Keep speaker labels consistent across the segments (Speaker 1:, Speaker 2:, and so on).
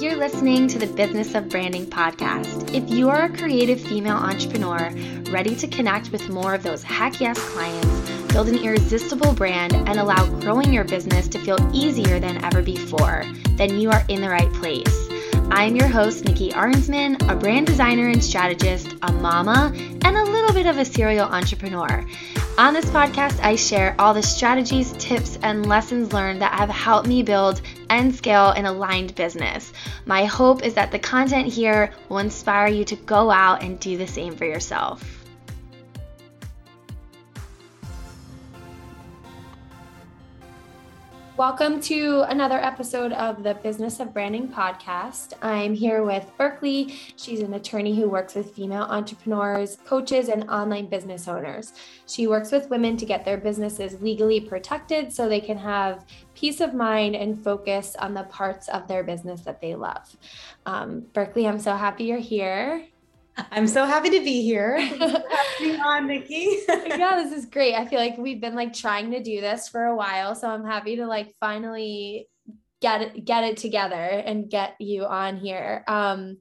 Speaker 1: You're listening to the Business of Branding podcast. If you are a creative female entrepreneur ready to connect with more of those heck yes clients, build an irresistible brand, and allow growing your business to feel easier than ever before, then you are in the right place. I'm your host, Nikki Arnsman, a brand designer and strategist, a mama, and a little bit of a serial entrepreneur. On this podcast, I share all the strategies, tips, and lessons learned that have helped me build and scale an aligned business. My hope is that the content here will inspire you to go out and do the same for yourself. Welcome to another episode of the Business of Branding podcast. I'm here with Berkley. She's an attorney who works with female entrepreneurs, coaches, and online business owners. She works with women to get their businesses legally protected so they can have peace of mind and focus on the parts of their business that they love. Um, Berkley, I'm so happy you're here.
Speaker 2: I'm so happy to be here. on, Nikki.
Speaker 1: yeah, this is great. I feel like we've been like trying to do this for a while, so I'm happy to like finally get it get it together and get you on here. Um,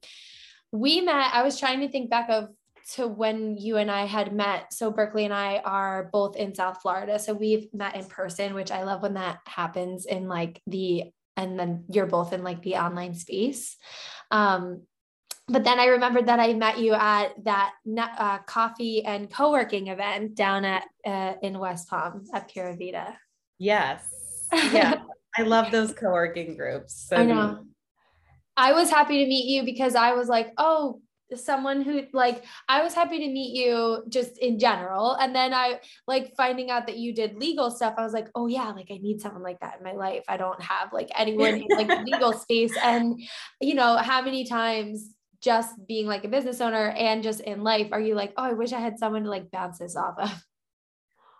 Speaker 1: we met. I was trying to think back of to when you and I had met. So Berkley and I are both in South Florida, so we've met in person, which I love when that happens in like the and then you're both in like the online space. Um, but then I remembered that I met you at that uh, coffee and co-working event down at uh, in West Palm at Pura Vida.
Speaker 2: Yes. Yeah. I love those co-working groups.
Speaker 1: So I know. I was happy to meet you because I was like, oh, someone who like I was happy to meet you just in general. And then I like finding out that you did legal stuff. I was like, oh yeah, like I need someone like that in my life. I don't have like anyone in like legal space. And you know, how many times just being like a business owner and just in life are you like oh i wish i had someone to like bounce this off of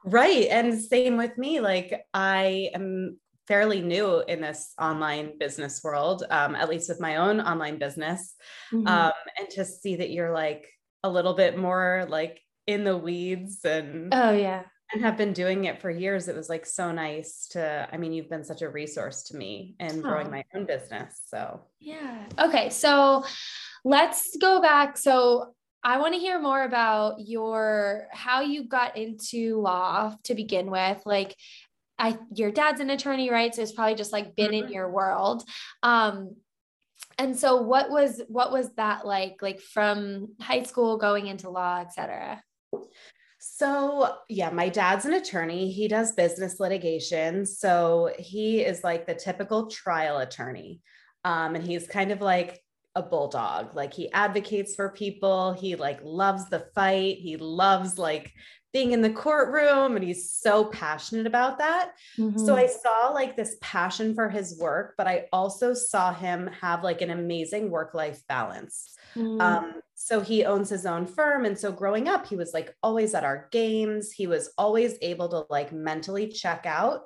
Speaker 2: right and same with me like i am fairly new in this online business world um, at least with my own online business mm-hmm. um, and to see that you're like a little bit more like in the weeds and
Speaker 1: oh yeah
Speaker 2: and have been doing it for years it was like so nice to i mean you've been such a resource to me in growing oh. my own business so
Speaker 1: yeah okay so let's go back. So I want to hear more about your how you got into law to begin with. Like I your dad's an attorney, right? So it's probably just like been in mm-hmm. your world. Um and so what was what was that like like from high school going into law, etc.
Speaker 2: So, yeah, my dad's an attorney. He does business litigation. So, he is like the typical trial attorney. Um, and he's kind of like a bulldog. Like he advocates for people. He like loves the fight. He loves like being in the courtroom and he's so passionate about that. Mm-hmm. So I saw like this passion for his work, but I also saw him have like an amazing work life balance. Mm-hmm. Um, so he owns his own firm. And so growing up, he was like always at our games. He was always able to like mentally check out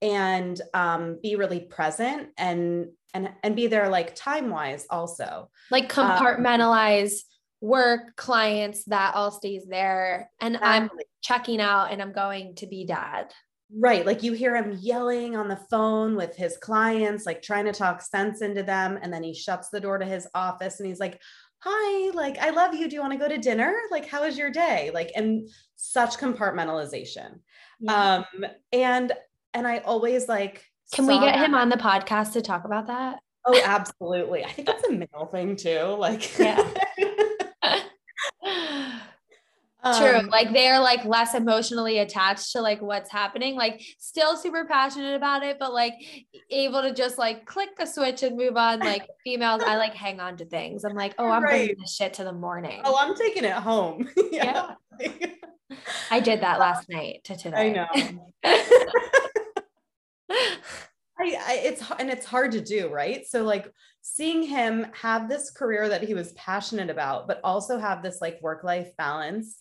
Speaker 2: and um, be really present and and and be there like time wise also
Speaker 1: like um, compartmentalize um, work clients that all stays there and exactly. i'm checking out and i'm going to be dad
Speaker 2: right like you hear him yelling on the phone with his clients like trying to talk sense into them and then he shuts the door to his office and he's like hi like i love you do you want to go to dinner like how was your day like and such compartmentalization yeah. um and and i always like
Speaker 1: can we get him on the podcast to talk about that?
Speaker 2: Oh, absolutely. I think that's a male thing too. Like, yeah.
Speaker 1: True. Um, like they're like less emotionally attached to like what's happening, like still super passionate about it, but like able to just like click a switch and move on. Like females, I like hang on to things. I'm like, oh, I'm right. bringing this shit to the morning.
Speaker 2: Oh, I'm taking it home. yeah.
Speaker 1: yeah. I did that last night to today.
Speaker 2: I know. I, I, it's and it's hard to do, right? So like seeing him have this career that he was passionate about, but also have this like work life balance.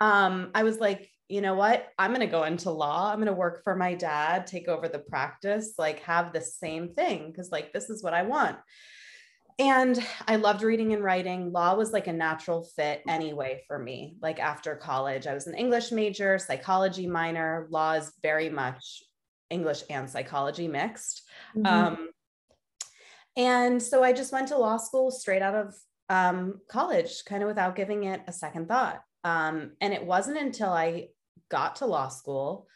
Speaker 2: Um, I was like, you know what? I'm going to go into law. I'm going to work for my dad, take over the practice, like have the same thing because like this is what I want. And I loved reading and writing. Law was like a natural fit anyway for me. Like after college, I was an English major, psychology minor. Law is very much English and psychology mixed. Mm-hmm. Um, And so I just went to law school straight out of um, college, kind of without giving it a second thought. Um, and it wasn't until I got to law school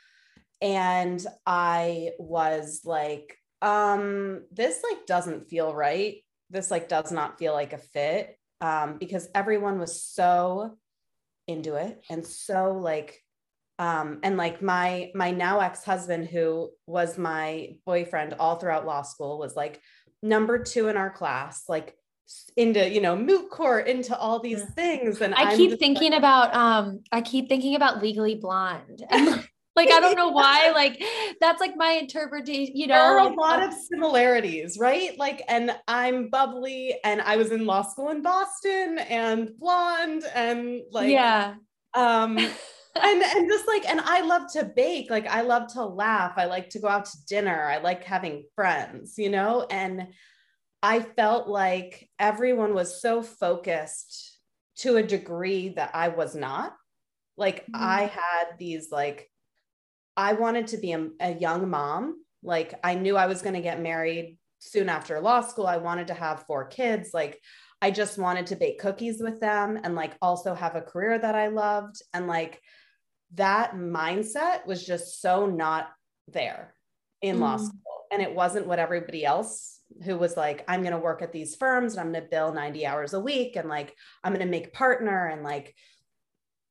Speaker 2: and I was like, um, this like doesn't feel right. This like does not feel like a fit um, because everyone was so into it and so like um, and like my my now ex-husband who was my boyfriend all throughout law school was like number two in our class like into you know moot court into all these things and
Speaker 1: i
Speaker 2: I'm
Speaker 1: keep thinking like, about um i keep thinking about legally blonde like i don't know why like that's like my interpretation you know
Speaker 2: there are a lot of similarities right? Like and i'm bubbly and i was in law school in boston and blonde and like
Speaker 1: yeah.
Speaker 2: um and and just like and i love to bake like i love to laugh i like to go out to dinner i like having friends you know? And i felt like everyone was so focused to a degree that i was not. Like mm-hmm. i had these like i wanted to be a, a young mom. Like i knew i was going to get married soon after law school. I wanted to have four kids. Like I just wanted to bake cookies with them and like also have a career that I loved. And like that mindset was just so not there in mm. law school. And it wasn't what everybody else who was like, I'm going to work at these firms and I'm going to bill 90 hours a week and like, I'm going to make partner and like,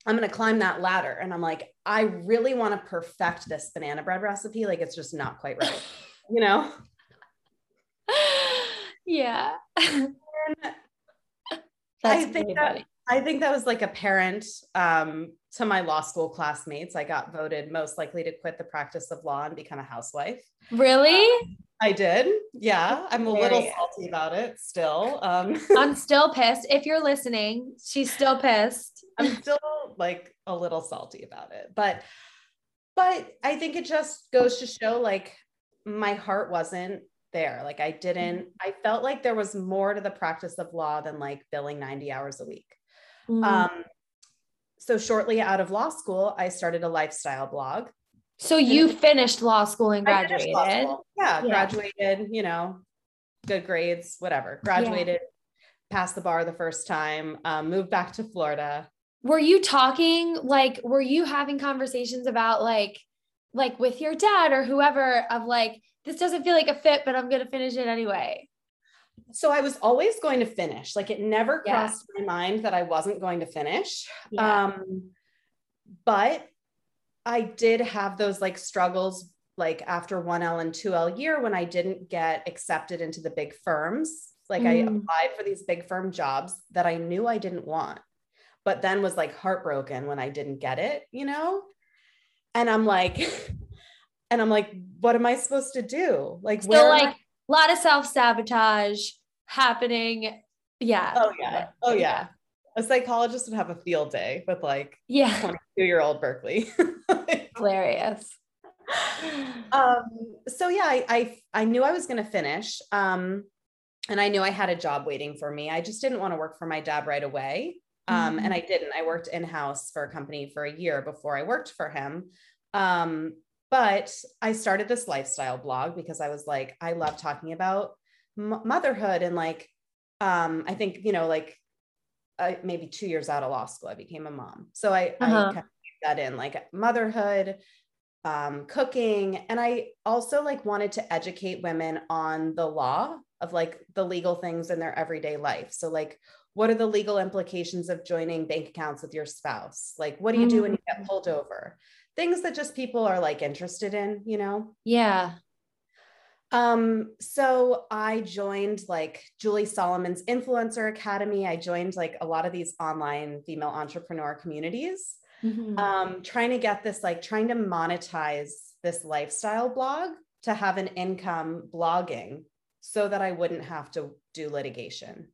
Speaker 2: I'm going to climb that ladder. And I'm like, I really want to perfect this banana bread recipe. Like, it's just not quite right, you know?
Speaker 1: Yeah.
Speaker 2: I think that. I think that was like a parent um, to my law school classmates. I got voted most likely to quit the practice of law and become a housewife.
Speaker 1: Really?
Speaker 2: Um, I did. Yeah. I'm a little salty about it still. Um,
Speaker 1: I'm still pissed. If you're listening, she's still pissed.
Speaker 2: I'm still like a little salty about it. But but I think it just goes to show like my heart wasn't there. Like I didn't, mm-hmm. I felt like there was more to the practice of law than like billing 90 hours a week. Mm. Um, so shortly out of law school, I started a lifestyle blog.
Speaker 1: So you finished law school and graduated? School.
Speaker 2: Yeah, yeah, graduated, you know, good grades, whatever. Graduated, yeah. passed the bar the first time, um, moved back to Florida.
Speaker 1: Were you talking like, were you having conversations about like, like with your dad or whoever of like, this doesn't feel like a fit, but I'm going to finish it anyway?
Speaker 2: So I was always going to finish. Like it never crossed yeah. my mind that I wasn't going to finish. Yeah. Um, but I did have those like struggles like after 1L and 2L year when I didn't get accepted into the big firms. Like mm. I applied for these big firm jobs that I knew I didn't want, but then was like heartbroken when I didn't get it, you know? And I'm like, and I'm like, what am I supposed to do? Like,
Speaker 1: so where like a lot of self sabotage happening. Yeah.
Speaker 2: Oh yeah. Oh yeah. A psychologist would have a field day with like
Speaker 1: yeah
Speaker 2: 22 year old Berkley.
Speaker 1: Hilarious.
Speaker 2: Um, so yeah, I, I I knew I was gonna finish. Um, and I knew I had a job waiting for me. I just didn't want to work for my dad right away. Um, mm-hmm. and I didn't. I worked in-house for a company for a year before I worked for him. Um, but I started this lifestyle blog because I was like, I love talking about m- motherhood and like, um, I think, you know, like uh, maybe two years out of law school, I became a mom. So I, uh-huh. I kind of that in like motherhood, um, cooking. And I also like wanted to educate women on the law of like the legal things in their everyday life. So like, what are the legal implications of joining bank accounts with your spouse? Like, what do you do when you get mm. pulled over? Things that just people are like interested in, you know?
Speaker 1: Yeah.
Speaker 2: Um, so I joined like Julie Solomon's Influencer Academy. I joined like a lot of these online female entrepreneur communities, mm-hmm. um, trying to get this, like trying to monetize this lifestyle blog to have an income blogging so that I wouldn't have to do litigation.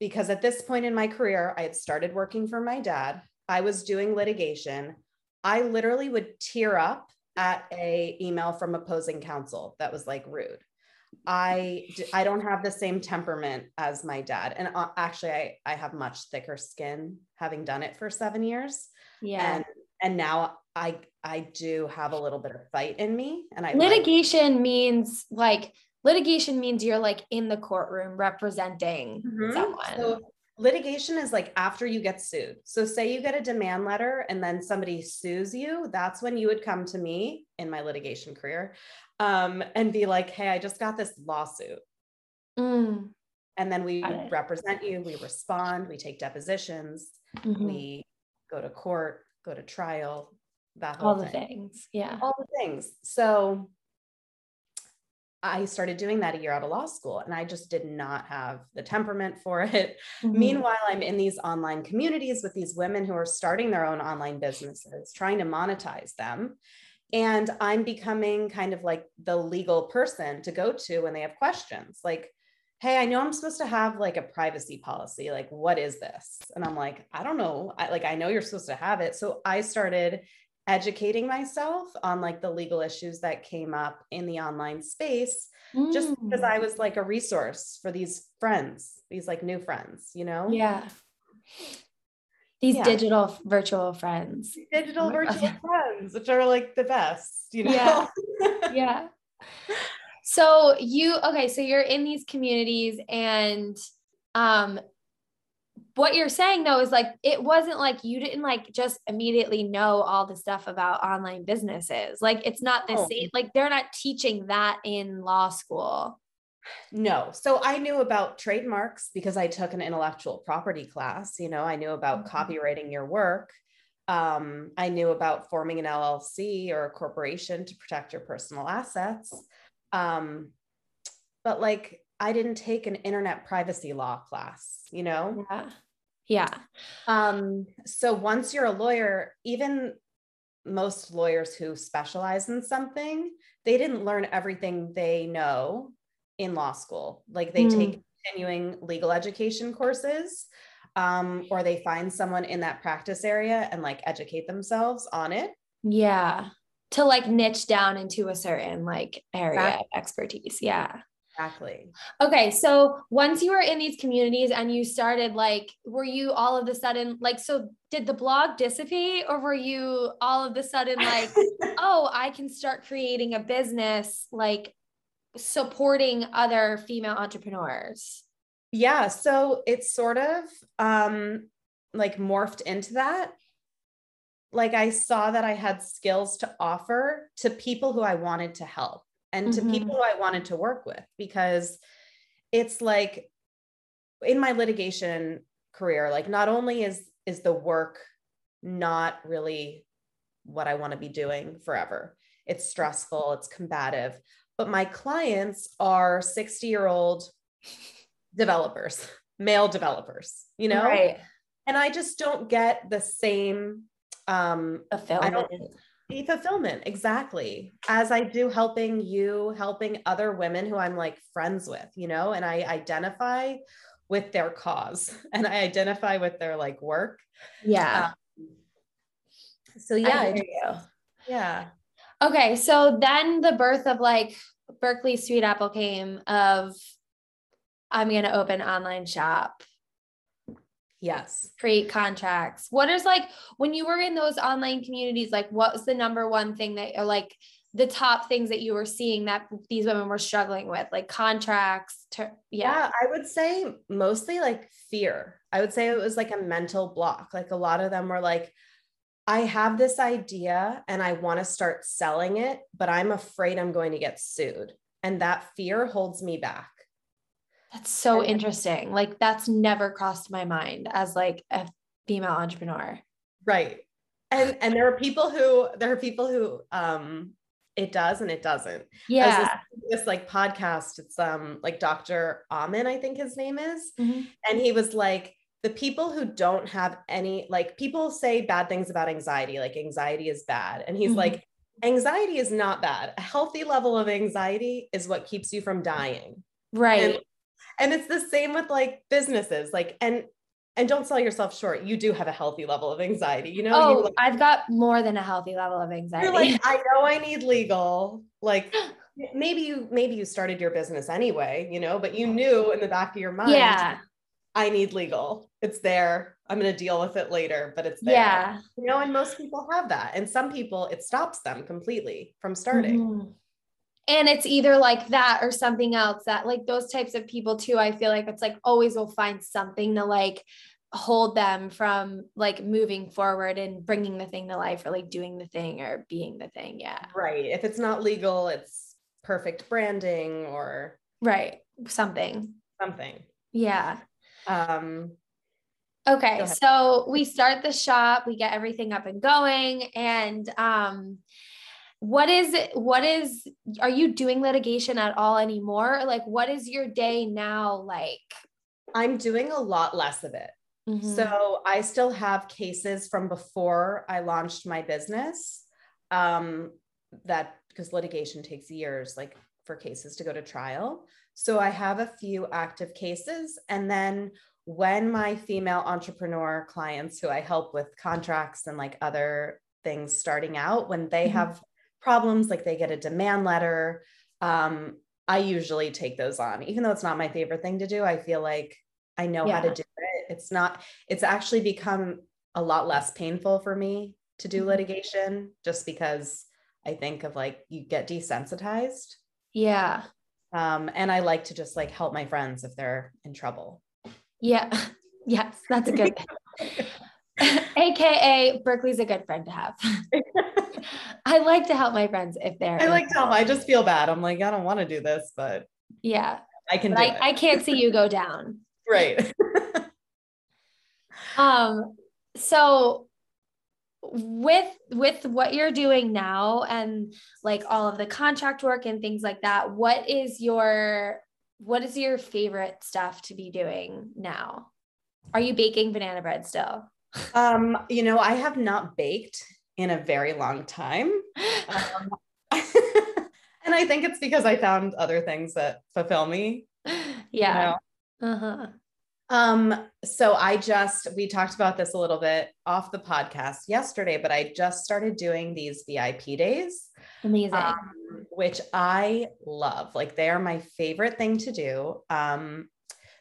Speaker 2: Because at this point in my career, I had started working for my dad. I was doing litigation. I literally would tear up at a email from opposing counsel that was like rude. I I don't have the same temperament as my dad, and uh, actually, I I have much thicker skin having done it for seven years.
Speaker 1: Yeah,
Speaker 2: and and now I I do have a little bit of fight in me, and I
Speaker 1: litigation like- means like litigation means you're like in the courtroom representing mm-hmm. someone. So
Speaker 2: litigation is like after you get sued. So say you get a demand letter and then somebody sues you, that's when you would come to me in my litigation career um, and be like, "Hey, I just got this lawsuit." Mm. And then we represent you, we respond, we take depositions, mm-hmm. we go to court, go to trial, that
Speaker 1: whole all the thing. things. Yeah.
Speaker 2: All the things. So I started doing that a year out of law school and I just did not have the temperament for it. Mm-hmm. Meanwhile, I'm in these online communities with these women who are starting their own online businesses, trying to monetize them. And I'm becoming kind of like the legal person to go to when they have questions. Like, hey, I know I'm supposed to have like a privacy policy. Like, what is this? And I'm like, I don't know. I, like, I know you're supposed to have it. So I started educating myself on like the legal issues that came up in the online space mm. just because I was like a resource for these friends, these like new friends, you know?
Speaker 1: Yeah. These yeah. digital virtual friends.
Speaker 2: Digital oh virtual God. friends, which are like the best, you know?
Speaker 1: Yeah. yeah. So you okay, so you're in these communities and um what you're saying though is like it wasn't like you didn't like just immediately know all the stuff about online businesses like it's not the oh. same like they're not teaching that in law school
Speaker 2: no so i knew about trademarks because i took an intellectual property class you know i knew about mm-hmm. copyrighting your work um, i knew about forming an llc or a corporation to protect your personal assets um, but like I didn't take an internet privacy law class, you know?
Speaker 1: Yeah. Yeah.
Speaker 2: Um, so once you're a lawyer, even most lawyers who specialize in something, they didn't learn everything they know in law school. Like they mm. take continuing legal education courses, um, or they find someone in that practice area and like educate themselves on it.
Speaker 1: Yeah. To like niche down into a certain like area of expertise. Yeah.
Speaker 2: Exactly.
Speaker 1: Okay. So once you were in these communities and you started, like, were you all of a sudden, like, so did the blog dissipate or were you all of a sudden like, oh, I can start creating a business, like supporting other female entrepreneurs?
Speaker 2: Yeah. So it's sort of um, like morphed into that. Like I saw that I had skills to offer to people who I wanted to help and mm-hmm. to people who I wanted to work with because it's like in my litigation career like not only is is the work not really what I want to be doing forever it's stressful it's combative but my clients are 60 year old developers male developers you know?
Speaker 1: Right.
Speaker 2: And I just don't get the same um
Speaker 1: fulfillment
Speaker 2: fulfillment exactly. As i do helping you helping other women who i'm like friends with you know and i identify with their cause and i identify with their like work.
Speaker 1: Yeah. Um,
Speaker 2: so yeah yeah.
Speaker 1: Okay so then the birth of like Berkley Sweetapple came of i'm going to open online shop
Speaker 2: Yes.
Speaker 1: Create contracts. What is like when you were in those online communities, like what was the number one thing that or like the top things that you were seeing that these women were struggling with, like contracts? To, yeah. yeah,
Speaker 2: I would say mostly like fear. I would say it was like a mental block. Like a lot of them were like, I have this idea and I want to start selling it, but I'm afraid I'm going to get sued. And that fear holds me back.
Speaker 1: That's so interesting. Like that's never crossed my mind as like a female entrepreneur.
Speaker 2: Right. And and there are people who there are people who um it does and it doesn't.
Speaker 1: Yeah.
Speaker 2: This, this, like podcast, it's um like Dr. Amen, I think his name is. Mm-hmm. And he was like, the people who don't have any like people say bad things about anxiety, like anxiety is bad. And he's mm-hmm. like, anxiety is not bad. A healthy level of anxiety is what keeps you from dying.
Speaker 1: Right.
Speaker 2: And and it's the same with like businesses like and and don't sell yourself short. You do have a healthy level of anxiety you know?
Speaker 1: Oh
Speaker 2: like,
Speaker 1: i've got more than a healthy level of anxiety.
Speaker 2: you're like i know i need legal. Like maybe you maybe you started your business anyway you know but you knew in the back of your mind
Speaker 1: yeah.
Speaker 2: I need legal. It's there. I'm going to deal with it later but it's there.
Speaker 1: Yeah.
Speaker 2: You know and most people have that. And some people it stops them completely from starting. Mm-hmm.
Speaker 1: And it's either like that or something else that like those types of people too i feel like it's like always will find something to like hold them from like moving forward and bringing the thing to life or like doing the thing or being the thing. Yeah.
Speaker 2: Right. If it's not legal it's perfect branding or
Speaker 1: right. Something.
Speaker 2: Something.
Speaker 1: Yeah.
Speaker 2: Um
Speaker 1: okay. so we start the shop we get everything up and going and um what is it what is are you doing litigation at all anymore? Like what is your day now like?
Speaker 2: I'm doing a lot less of it. Mm-hmm. so i still have cases from before i launched my business um that because litigation takes years like for cases to go to trial. So i have a few active cases. And then when my female entrepreneur clients who i help with contracts and like other things starting out when they mm-hmm. have problems, like they get a demand letter. Um, I usually take those on, even though it's not my favorite thing to do. I feel like I know yeah. how to do it. It's not, it's actually become a lot less painful for me to do mm-hmm. litigation just because I think of like you get desensitized.
Speaker 1: Yeah.
Speaker 2: Um, and I like to just like help my friends if they're in trouble.
Speaker 1: Yeah. Yes, that's a good. AKA Berkley's a good friend to have. I like to help my friends if they're.
Speaker 2: I like to help. I just feel bad. I'm like, I don't want to do this, but
Speaker 1: yeah,
Speaker 2: I can.
Speaker 1: I, I can't see you go down.
Speaker 2: right.
Speaker 1: um. So with with what you're doing now and like all of the contract work and things like that what is your what is your favorite stuff to be doing now are you baking banana bread still
Speaker 2: um, you know, I have not baked in a very long time. Um, and I think it's because I found other things that fulfill me.
Speaker 1: Yeah. You know? Uh-huh.
Speaker 2: Um, so I just we talked about this a little bit off the podcast yesterday, but I just started doing these VIP days.
Speaker 1: Amazing. Um,
Speaker 2: which I love. Like they are my favorite thing to do. Um,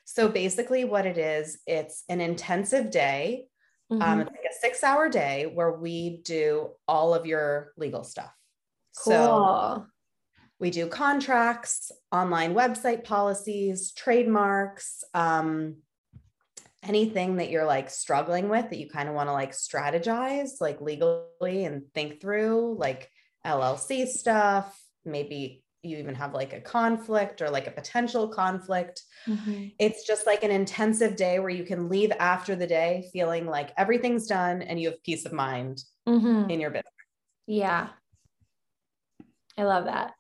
Speaker 2: so basically what it is, it's an intensive day mm-hmm. Um, it's like a six hour day where we do all of your legal stuff. Cool. So we do contracts, online website policies, trademarks, um, anything that you're like struggling with that you kind of want to like strategize, like legally and think through, like LLC stuff, maybe you even have like a conflict or like a potential conflict. Mm-hmm. It's just like an intensive day where you can leave after the day feeling like everything's done and you have peace of mind mm-hmm. in your business.
Speaker 1: Yeah. I love that.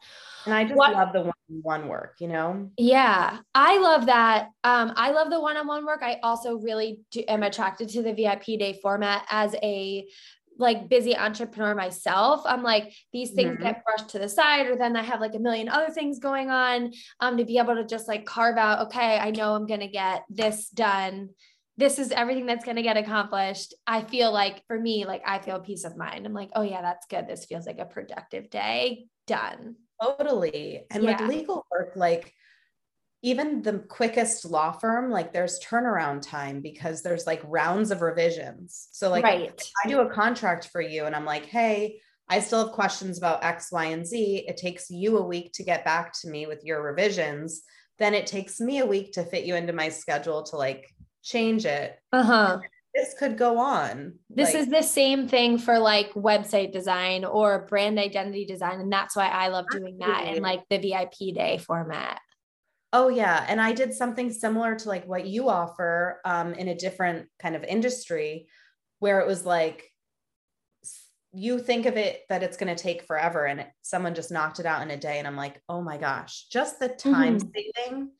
Speaker 2: And I just what, love the one-on-one work, you know?
Speaker 1: Yeah, I love that. Um, I love the one-on-one work. I also really do, am attracted to the VIP day format as a like busy entrepreneur myself, I'm like these things mm-hmm. get brushed to the side, or then I have like a million other things going on. Um, to be able to just like carve out, okay, I know I'm gonna get this done. This is everything that's gonna get accomplished. I feel like for me, like I feel peace of mind. I'm like, oh yeah, that's good. This feels like a productive day. Done.
Speaker 2: Totally. And yeah. with legal work, like even the quickest law firm, like there's turnaround time because there's like rounds of revisions. So, like, right. I do a contract for you and I'm like, hey, I still have questions about X, Y, and Z. It takes you a week to get back to me with your revisions. Then it takes me a week to fit you into my schedule to like change it.
Speaker 1: Uh huh.
Speaker 2: This could go on.
Speaker 1: This like, is the same thing for like website design or brand identity design. And that's why I love doing that in like the VIP day format.
Speaker 2: Oh yeah, and I did something similar to like what you offer um, in a different kind of industry, where it was like you think of it that it's going to take forever, and someone just knocked it out in a day, and I'm like, oh my gosh, just the time mm-hmm. saving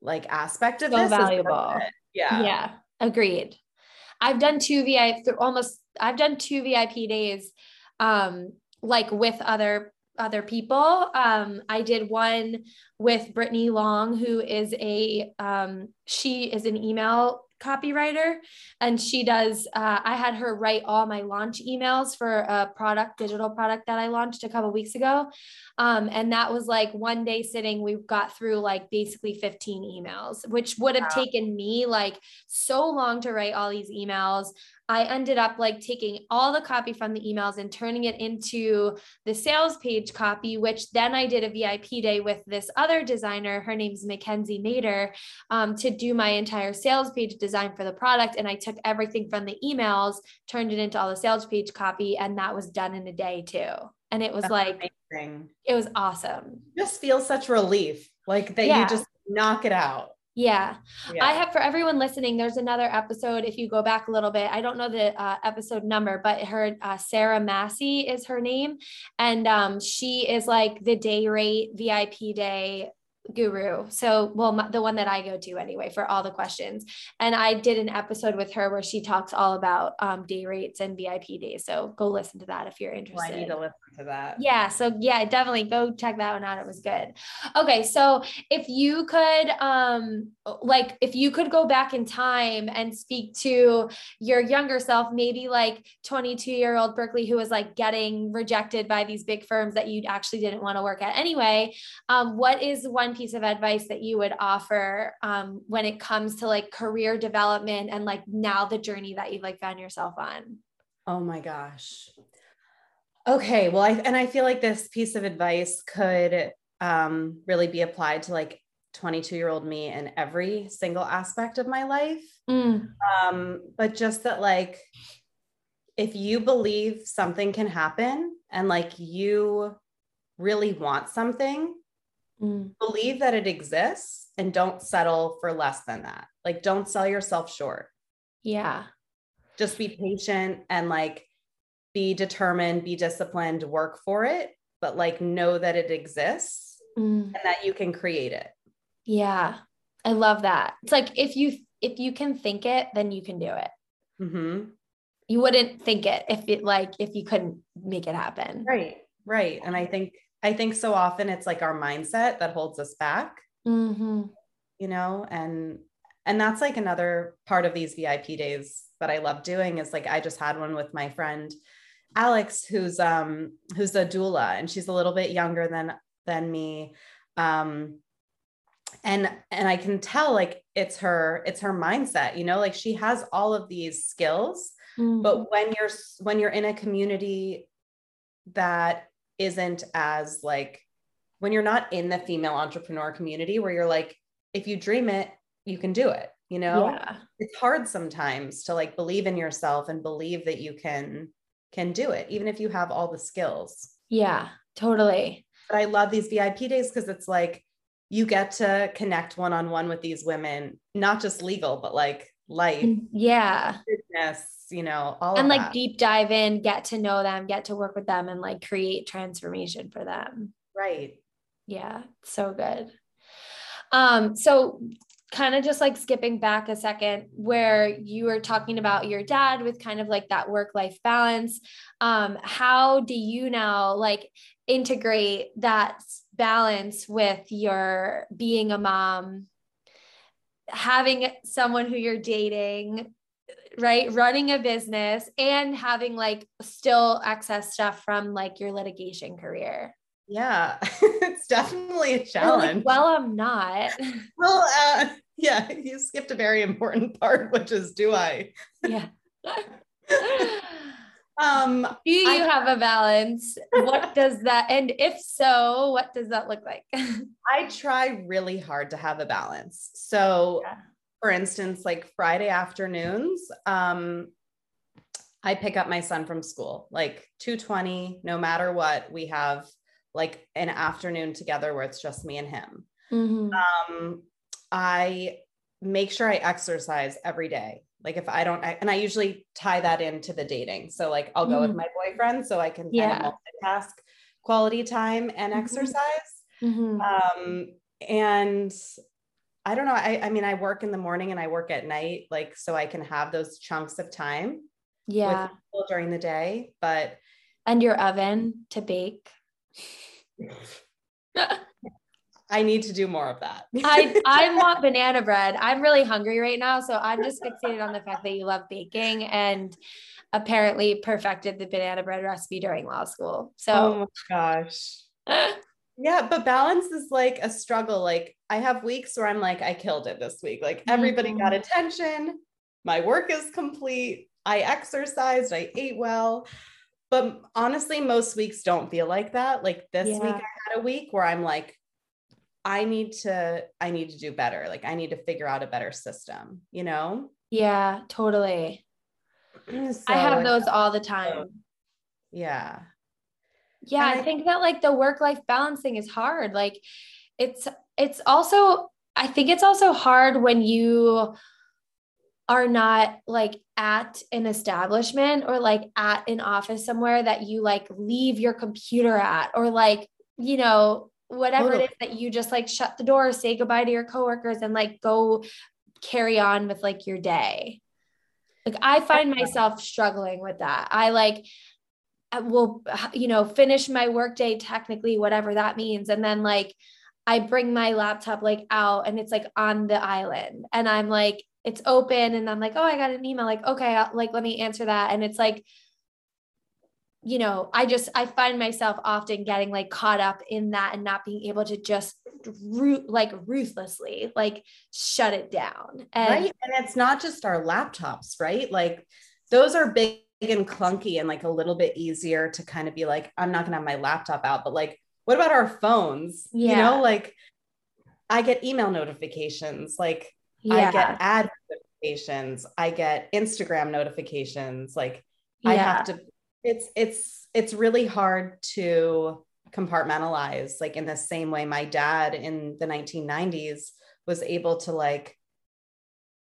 Speaker 2: like aspect of so this valuable.
Speaker 1: yeah, yeah, agreed. I've done two VIP almost. I've done two VIP days, um, like with other other people. Um, I did one with Brittany Long, who is a um, she is an email copywriter and she does uh, i had her write all my launch emails for a product digital product that i launched a couple weeks ago um, and that was like one day sitting we got through like basically 15 emails which would have wow. taken me like so long to write all these emails I ended up like taking all the copy from the emails and turning it into the sales page copy, which then I did a VIP day with this other designer. Her name's Mackenzie Mater um, to do my entire sales page design for the product. And I took everything from the emails, turned it into all the sales page copy, and that was done in a day too. And it was That's like, amazing. it was awesome.
Speaker 2: Just feel such relief, like that yeah. you just knock it out.
Speaker 1: Yeah. yeah. I have for everyone listening, there's another episode. If you go back a little bit, I don't know the uh, episode number, but her, uh, Sarah Massey is her name. And um, she is like the day rate VIP day guru. So, well, my, the one that I go to anyway for all the questions. And I did an episode with her where she talks all about um, day rates and VIP days. So go listen to that if you're interested.
Speaker 2: Well, I need to listen that.
Speaker 1: Yeah. So yeah, definitely go check that one out. It was good. Okay. So if you could, um, like if you could go back in time and speak to your younger self, maybe like 22 year old Berkley who was like getting rejected by these big firms that you actually didn't want to work at anyway. Um, what is one piece of advice that you would offer um, when it comes to like career development and like now the journey that you've like found yourself on?
Speaker 2: Oh my gosh. Okay. Well, I, and I feel like this piece of advice could um, really be applied to like 22 year old me in every single aspect of my life. Mm. Um, but just that, like, if you believe something can happen and like you really want something, Mm. Believe that it exists and don't settle for less than that. Like, don't sell yourself short.
Speaker 1: Yeah.
Speaker 2: Just be patient and like be determined, be disciplined, work for it, but like know that it exists mm. and that you can create it.
Speaker 1: Yeah. I love that. It's like if you if you can think it, then you can do it. Mm-hmm. You wouldn't think it if it like if you couldn't make it happen.
Speaker 2: Right. Right. And I think I think so often it's like our mindset that holds us back. Mm-hmm. You know, and and that's like another part of these VIP days that I love doing is like I just had one with my friend Alex, who's um who's a doula, and she's a little bit younger than than me. Um, and and I can tell like it's her it's her mindset, you know, like she has all of these skills, mm-hmm. but when you're when you're in a community that isn't as like when you're not in the female entrepreneur community where you're like if you dream it you can do it you know yeah. it's hard sometimes to like believe in yourself and believe that you can can do it even if you have all the skills
Speaker 1: yeah totally
Speaker 2: but i love these vip days because it's like you get to connect one-on-one with these women not just legal but like life mm,
Speaker 1: yeah
Speaker 2: business you know, all
Speaker 1: and like that. deep dive in, get to know them, get to work with them and like create transformation for them.
Speaker 2: Right.
Speaker 1: Yeah, so good. Um, so kind of just like skipping back a second where you were talking about your dad with kind of like that work life balance um how do you now like integrate that balance with your being a mom having someone who you're dating right running a business and having like still access stuff from like your litigation career
Speaker 2: yeah it's definitely a challenge
Speaker 1: like, well i'm not.
Speaker 2: Well uh, yeah you skipped a very important part which is do i?
Speaker 1: Yeah. Um do you I, have a balance? What does that and if so what does that look like?
Speaker 2: I try really hard to have a balance. So yeah. for instance, like Friday afternoons, um, I pick up my son from school, like 220, no matter what, we have like an afternoon together where it's just me and him. Mm-hmm. Um, I make sure I exercise every day. Like if I don't, and I usually tie that into the dating. So like I'll go mm-hmm. with my boyfriend so I can yeah. multitask quality time and mm-hmm. exercise. Mm-hmm. Um, and I don't know. I, I mean, I work in the morning and I work at night, like, so I can have those chunks of time.
Speaker 1: Yeah.
Speaker 2: during the day, but.
Speaker 1: And your oven to bake.
Speaker 2: I need to do more of that.
Speaker 1: I, I want banana bread. I'm really hungry right now. So I'm just fixated on the fact that you love baking and apparently perfected the banana bread recipe during law school. So,
Speaker 2: oh my gosh. Yeah, but balance is like a struggle. Like I have weeks where I'm like, I killed it this week. Like everybody mm-hmm. got attention. My work is complete. I exercised, I ate well. But honestly, most weeks don't feel like that. Like this yeah. week, I had a week where I'm like, I need to, I need to do better. Like I need to figure out a better system, you know?
Speaker 1: Yeah, totally. So, I have those all the time.
Speaker 2: Yeah.
Speaker 1: Yeah, I, I think that like the work life balancing is hard. Like it's it's also I think it's also hard when you are not like at an establishment or like at an office somewhere that you like leave your computer at or like you know whatever totally. it is that you just like shut the door say goodbye to your coworkers and like go carry on with like your day. Like i find myself struggling with that. I like I will you know finish my workday technically whatever that means and then like I bring my laptop like out and it's like on the island and I'm like it's open and I'm like oh I got an email like okay I'll, like let me answer that and it's like you know I just I find myself often getting like caught up in that and not being able to just root like ruthlessly like shut it down
Speaker 2: and right and it's not just our laptops right like those are big and clunky and like a little bit easier to kind of be like I'm not going to have my laptop out but like what about our phones? Yeah. You know, like I get email notifications, like yeah. I get ad notifications, I get Instagram notifications, like yeah. I have to it's it's it's really hard to compartmentalize like in the same way my dad in the 1990s was able to like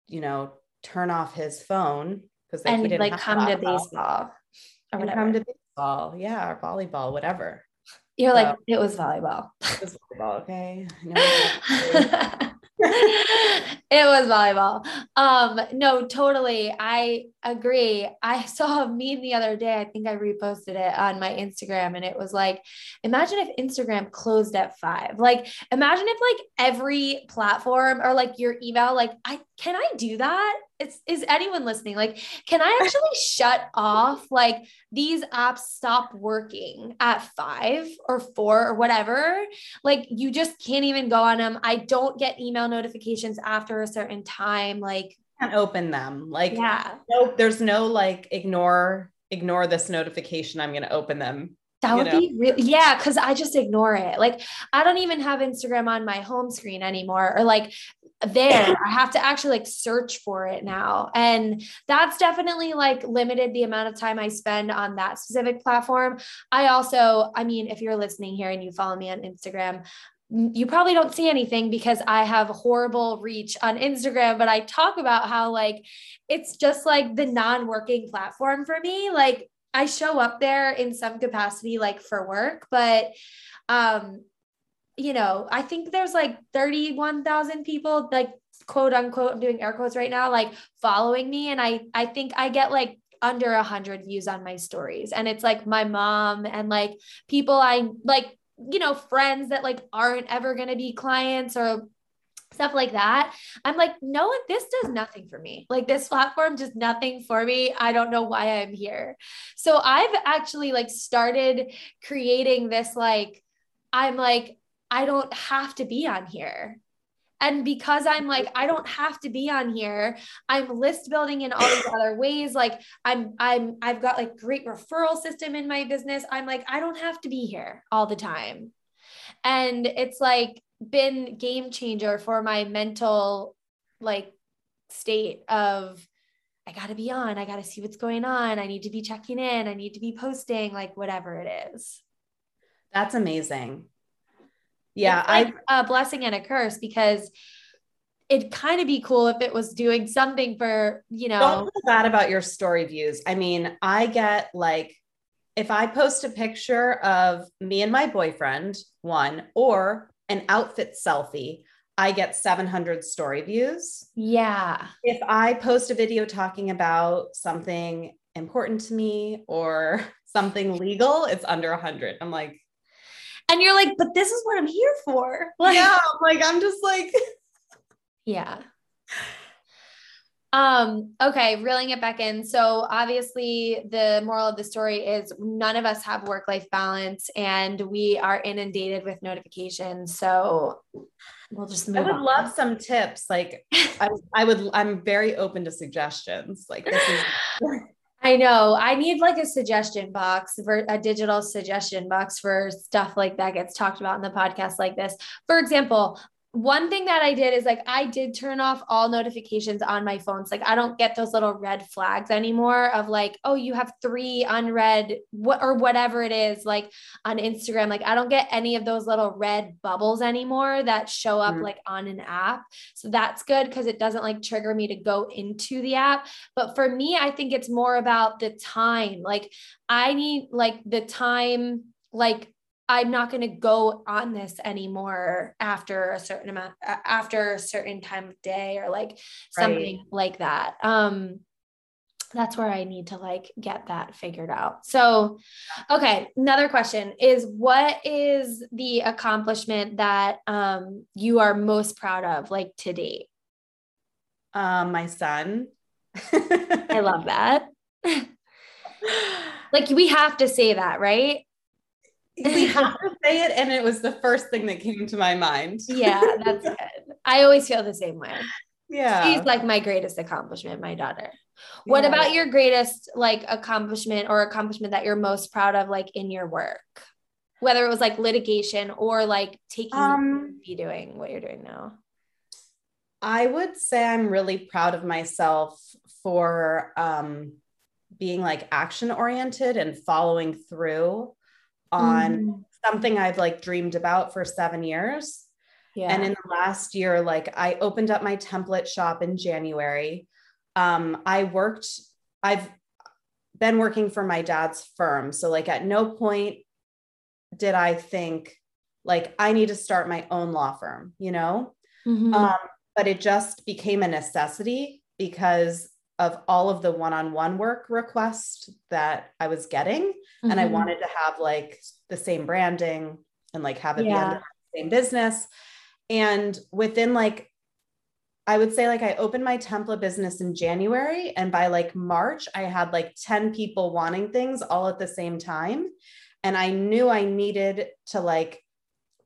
Speaker 2: you know turn off his phone because
Speaker 1: like, and like come to baseball
Speaker 2: or whatever. come to baseball yeah or volleyball whatever
Speaker 1: you're like, it was volleyball.
Speaker 2: It was volleyball, okay.
Speaker 1: it was volleyball. Um, no, totally. I agree. I saw a meme the other day. I think I reposted it on my Instagram and it was like, imagine if Instagram closed at five. Like, imagine if like every platform or like your email, like, I can I do that? It's is anyone listening? Like, can I actually shut off like these apps stop working at five or four or whatever? Like, you just can't even go on them. I don't get email notifications after a certain time. Like,
Speaker 2: can't open them. Like, yeah, no, there's no like ignore ignore this notification. I'm going to open them.
Speaker 1: That would know? be real. yeah, because I just ignore it. Like, I don't even have Instagram on my home screen anymore, or like there. I have to actually like search for it now. And that's definitely like limited the amount of time I spend on that specific platform. I also, I mean, if you're listening here and you follow me on Instagram, you probably don't see anything because I have horrible reach on Instagram, but I talk about how like it's just like the non-working platform for me. Like I show up there in some capacity like for work, but um you know, I think there's like 31,000 people like quote unquote I'm doing air quotes right now like following me and I I think I get like under a hundred views on my stories and it's like my mom and like people I like you know, friends that like aren't ever going to be clients or stuff like that. I'm like, no, this does nothing for me. Like this platform does nothing for me. I don't know why I'm here. So I've actually like started creating this like I'm like I don't have to be on here. And because I'm like, I don't have to be on here, I'm list building in all these other ways. Like I'm, I'm, I've got like great referral system in my business. I'm like, I don't have to be here all the time. And it's like been game changer for my mental like state of I got to be on, I got to see what's going on. I need to be checking in, I need to be posting, like whatever it is.
Speaker 2: That's amazing yeah
Speaker 1: like a blessing and a curse because it'd kind of be cool if it was doing something for you know
Speaker 2: don't feel bad about your story views. I mean i get like if i post a picture of me and my boyfriend one or an outfit selfie i get 700 story views.
Speaker 1: Yeah.
Speaker 2: If i post a video talking about something important to me or something legal it's under 100 i'm like
Speaker 1: and you're like, but this is what I'm here for.
Speaker 2: Like, yeah, like I'm just like,
Speaker 1: yeah. Um, okay, reeling it back in. So obviously the moral of the story is none of us have work-life balance and we are inundated with notifications. So we'll just I
Speaker 2: would
Speaker 1: on.
Speaker 2: love some tips. Like I, I would I'm very open to suggestions. Like this is
Speaker 1: I know. I need like a suggestion box for a digital suggestion box for stuff like that gets talked about in the podcast like this. For example, one thing that I did is like I did turn off all notifications on my phones. Like I don't get those little red flags anymore of like, oh, you have three unread what or whatever it is like on Instagram. Like I don't get any of those little red bubbles anymore that show up mm-hmm. like on an app. So that's good because it doesn't like trigger me to go into the app. But for me, I think it's more about the time. Like I need like the time like I'm not going to go on this anymore after a certain amount after a certain time of day or like something right. like that. Um that's where I need to like get that figured out. So, okay, another question is what is the accomplishment that um you are most proud of like to date?
Speaker 2: Um my son.
Speaker 1: I love that. like we have to say that, right?
Speaker 2: We have to say it? And it was the first thing that came to my mind.
Speaker 1: Yeah that's good. I always feel the same way.
Speaker 2: Yeah.
Speaker 1: she's like my greatest accomplishment my daughter. What yeah. about your greatest like accomplishment or accomplishment that you're most proud of like in your work? Whether it was like litigation or like taking um, be doing what you're doing now.
Speaker 2: I would say i'm really proud of myself for um being like action oriented and following through on mm. something I've like dreamed about for seven years. Yeah. And in the last year, like I opened up my template shop in January. Um, I worked, I've been working for my dad's firm. So, like, at no point did I think, like, I need to start my own law firm, you know? Mm-hmm. Um, but it just became a necessity because of all of the one-on-one work requests that I was getting. Mm-hmm. And I mm-hmm. wanted to have like the same branding and like have it yeah. be under the same business. And within like, I would say like I opened my template business in January. And by like March, I had like 10 people wanting things all at the same time. And I knew I needed to like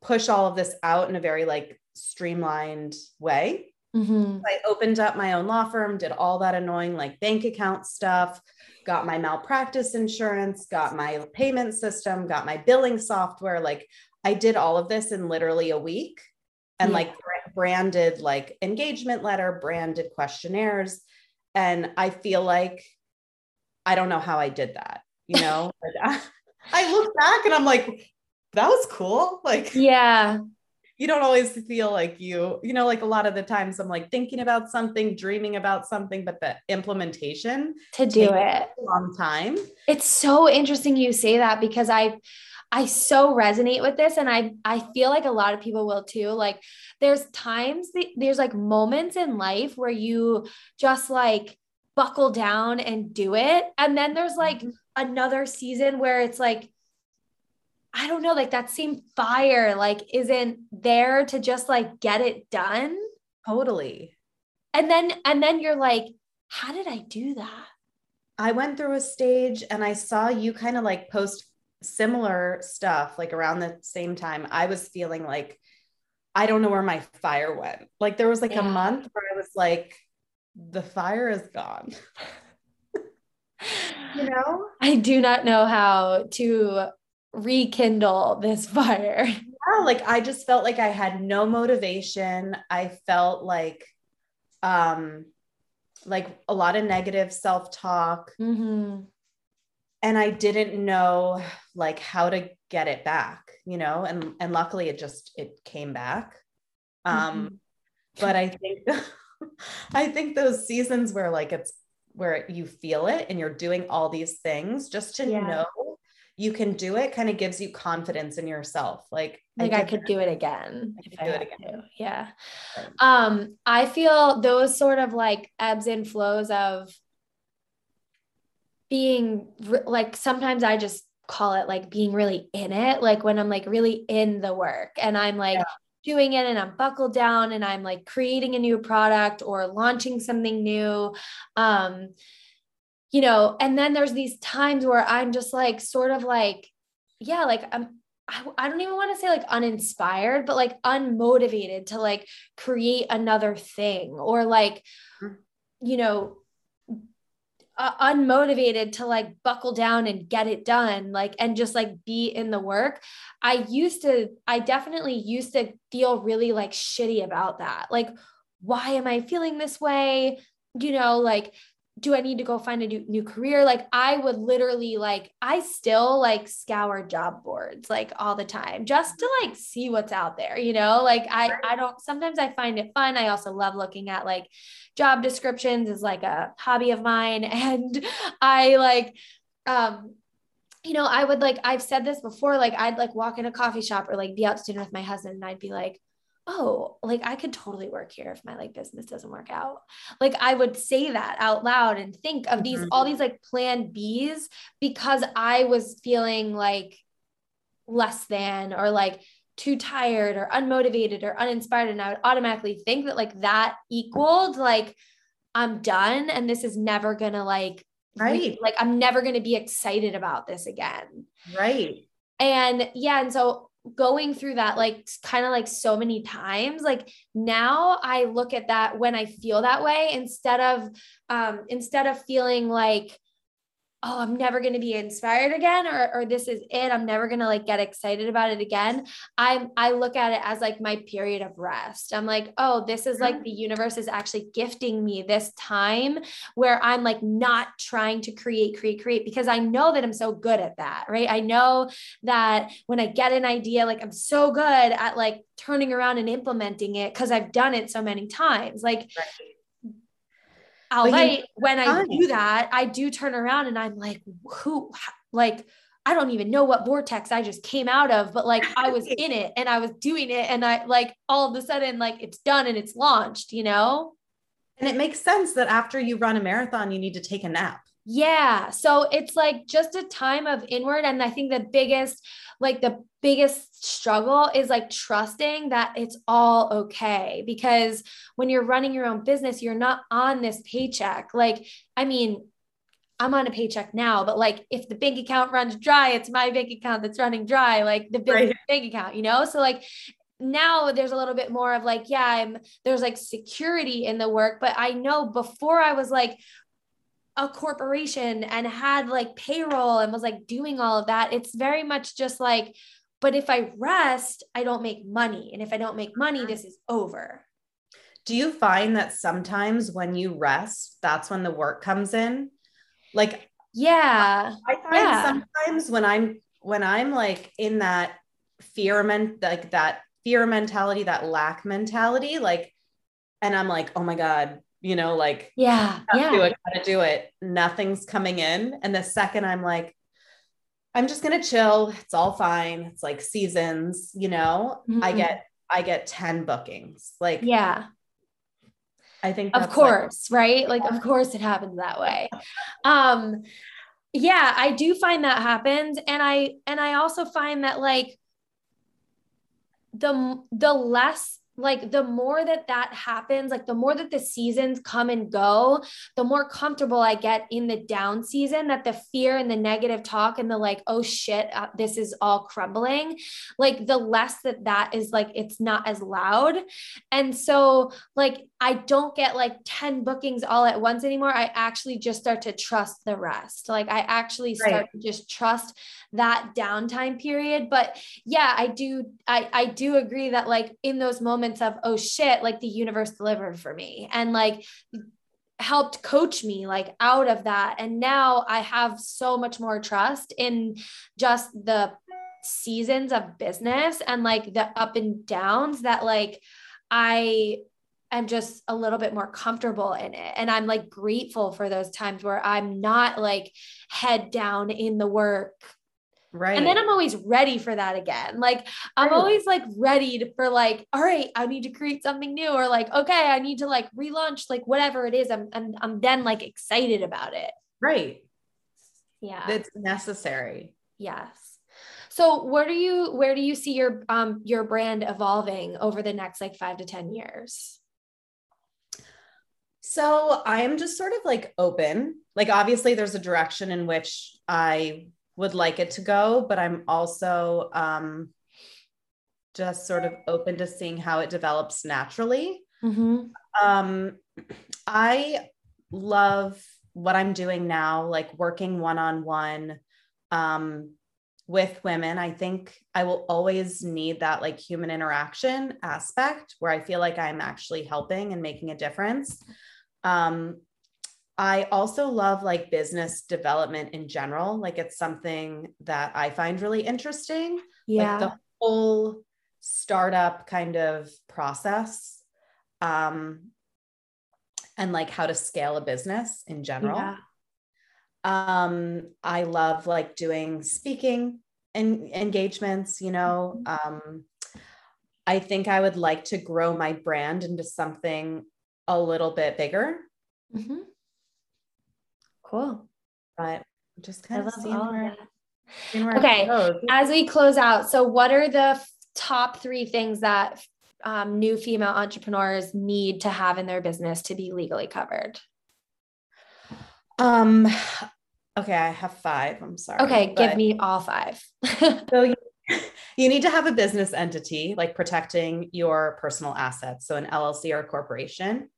Speaker 2: push all of this out in a very like streamlined way. Mm-hmm. I opened up my own law firm, did all that annoying like bank account stuff, got my malpractice insurance, got my payment system, got my billing software. Like I did all of this in literally a week and yeah. like branded like engagement letter, branded questionnaires. And I feel like I don't know how I did that, you know? I look back and I'm like, that was cool. Like,
Speaker 1: yeah
Speaker 2: you don't always feel like you, you know, like a lot of the times I'm like thinking about something, dreaming about something, but the implementation
Speaker 1: to do it
Speaker 2: a long time.
Speaker 1: It's so interesting you say that because I I so resonate with this and I I feel like a lot of people will too. Like there's times that, there's like moments in life where you just like buckle down and do it and then there's like mm-hmm. another season where it's like I don't know, like that same fire, like isn't there to just like get it done.
Speaker 2: Totally.
Speaker 1: And then, and then you're like, how did I do that?
Speaker 2: I went through a stage and I saw you kind of like post similar stuff like around the same time. I was feeling like, I don't know where my fire went. Like there was like yeah. a month where I was like, the fire is gone. you know?
Speaker 1: I do not know how to rekindle this fire.
Speaker 2: Yeah, like I just felt like I had no motivation. I felt like um like a lot of negative self-talk. Mm-hmm. And I didn't know like how to get it back, you know, and and luckily it just it came back. Um mm-hmm. but I think I think those seasons where like it's where you feel it and you're doing all these things just to yeah. know you can do it kind of gives you confidence in yourself. Like,
Speaker 1: like I, I could do it again. I could do it again. To. Yeah. Right. Um, I feel those sort of like ebbs and flows of being like sometimes I just call it like being really in it, like when I'm like really in the work and I'm like yeah. doing it and I'm buckled down and I'm like creating a new product or launching something new. Um, you know, and then there's these times where I'm just like, sort of like, yeah, like I'm, I, I don't even want to say like uninspired, but like unmotivated to like create another thing or like, mm. you know, uh, unmotivated to like buckle down and get it done like and just like be in the work. I used to i definitely used to feel really like shitty about that. Like why am i feeling this way? You know like do I need to go find a new, new career? Like I would literally like I still like scour job boards like all the time just to like see what's out there, you know? Like I I don't sometimes I find it fun. I also love looking at like job descriptions is like a hobby of mine and I like um you know, I would like I've said this before like I'd like walk in a coffee shop or like be out to dinner with my husband and I'd be like oh, like I could totally work here if my like business doesn't work out. Like I would say that out loud and think of these, mm-hmm. all these like plan Bs because I was feeling like less than or like too tired or unmotivated or uninspired. And I would automatically think that like that equaled like I'm done and this is never gonna like
Speaker 2: right
Speaker 1: like I'm never gonna be excited about this again.
Speaker 2: Right.
Speaker 1: And yeah, and so going through that like kind of like so many times like now i look at that when i feel that way instead of um instead of feeling like oh, I'm never going to be inspired again, or, or this is it. I'm never going to like get excited about it again. I I look at it as like my period of rest. I'm like, oh, this is like mm. the universe is actually gifting me this time where I'm like not trying to create, create, create because I know that I'm so good at that, right? I know that when I get an idea, like I'm so good at like turning around and implementing it because I've done it so many times. Like right I'll like when I do that, I do turn around and I'm like, who, like, I don't even know what vortex I just came out of, but like I was in it and I was doing it. And I like all of a sudden, like it's done and it's launched, you know?
Speaker 2: And it makes sense that after you run a marathon, you need to take a nap.
Speaker 1: Yeah. So it's like just a time of inward. And I think the biggest, like the biggest struggle is like trusting that it's all okay. Because when you're running your own business, you're not on this paycheck. Like, I mean, I'm on a paycheck now, but like if the bank account runs dry, it's my bank account that's running dry, like the right. bank account, you know? So like now there's a little bit more of like, yeah, I'm there's like security in the work, but I know before I was like, a corporation and had like payroll and was like doing all of that. It's very much just like, but if I rest, I don't make money. And if I don't make money, mm-hmm. this is over.
Speaker 2: Do you find that sometimes when you rest, that's when the work comes in? Like,
Speaker 1: yeah.
Speaker 2: I find yeah. sometimes when I'm, when I'm like in that fear, men- like that fear mentality, that lack mentality, like, and I'm like, oh my God, you know, like,
Speaker 1: yeah, yeah,
Speaker 2: do it, gotta do it. Nothing's coming in. And the second I'm like, I'm just gonna chill. It's all fine. It's like seasons, you know. Mm-hmm. I get I get 10 bookings. Like,
Speaker 1: yeah.
Speaker 2: I think
Speaker 1: of course, like, right? Like, of course it happens that way. Um, yeah, I do find that happens. And I and I also find that like the the less like the more that that happens like the more that the seasons come and go the more comfortable i get in the down season that the fear and the negative talk and the like oh shit uh, this is all crumbling like the less that that is like it's not as loud. And so like i don't get like 10 bookings all at once anymore. I actually just start to trust the rest. Like i actually start right. to just trust that downtime period. But yeah i do i i do agree that like in those moments of oh shit like the universe delivered for me and like helped coach me like out of that. And now i have so much more trust in just the seasons of business and like the up and downs that like i am just a little bit more comfortable in it. And I'm like grateful for those times where I'm not like head down in the work
Speaker 2: Right.
Speaker 1: And then I'm always ready for that again. Like I'm right. always like ready for like, all right, I need to create something new or like, okay, I need to like relaunch like whatever it is. I'm I'm, I'm then like excited about it.
Speaker 2: Right.
Speaker 1: Yeah.
Speaker 2: It's necessary.
Speaker 1: Yes. So where do you where do you see your um your brand evolving over the next like 5 to 10 years?
Speaker 2: So I am just sort of like open. Like obviously there's a direction in which I would like it to go, but I'm also um, just sort of open to seeing how it develops naturally.
Speaker 1: Mm-hmm.
Speaker 2: Um, I love what I'm doing now, like working one on one with women, I think I will always need that like human interaction aspect where I feel like I'm actually helping and making a difference. Um, I also love like business development in general. Like it's something that I find really interesting.
Speaker 1: Yeah.
Speaker 2: Like the whole startup kind of process. Um, and like how to scale a business in general. Yeah. Um, I love like doing speaking and engagements, you know. Mm-hmm. Um, I think I would like to grow my brand into something a little bit bigger.
Speaker 1: Mm-hmm. Cool.
Speaker 2: But just kind I of seeing where,
Speaker 1: seeing where okay. As we close out, so what are the top three things that um, new female entrepreneurs need to have in their business to be legally covered?
Speaker 2: Um, okay, I have five. I'm sorry.
Speaker 1: Okay, give me all five.
Speaker 2: so you, you need to have a business entity, like protecting your personal assets. So an LLC or a corporation.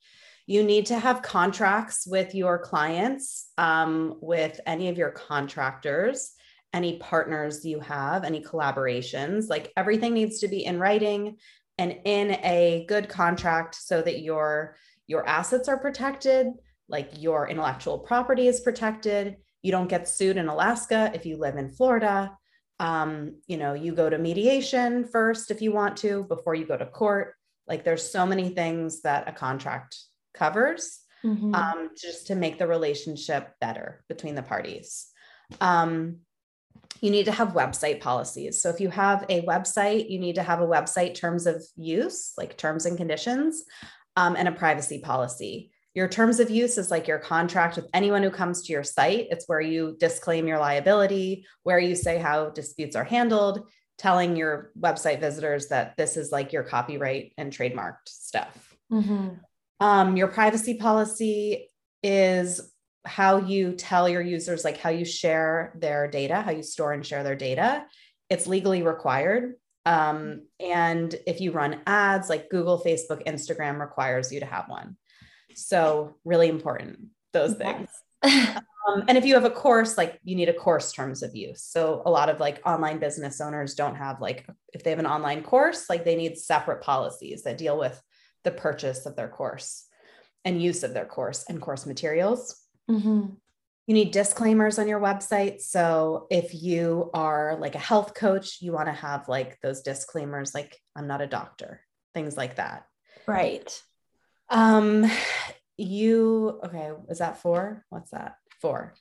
Speaker 2: You need to have contracts with your clients, um, with any of your contractors, any partners you have, any collaborations. Like everything needs to be in writing and in a good contract so that your your assets are protected like your intellectual property is protected you don't get sued in alaska if you live in florida um, you know you go to mediation first if you want to before you go to court like there's so many things that a contract covers mm-hmm. um, just to make the relationship better between the parties um, you need to have website policies. So if you have a website, you need to have a website terms of use, like terms and conditions, um, and a privacy policy. Your terms of use is like your contract with anyone who comes to your site. It's where you disclaim your liability, where you say how disputes are handled, telling your website visitors that this is like your copyright and trademarked stuff. Mm-hmm. Um, your privacy policy is how you tell your users like how you share their data how you store and share their data it's legally required um, and if you run ads like google facebook instagram requires you to have one so really important those things um, and if you have a course like you need a course terms of use so a lot of like online business owners don't have like if they have an online course like they need separate policies that deal with the purchase of their course and use of their course and course materials Mm-hmm. You need disclaimers on your website. So if you are like a health coach, you want to have like those disclaimers, like I'm not a doctor, things like that.
Speaker 1: Right.
Speaker 2: Um, you okay? Is that four? What's that? Four.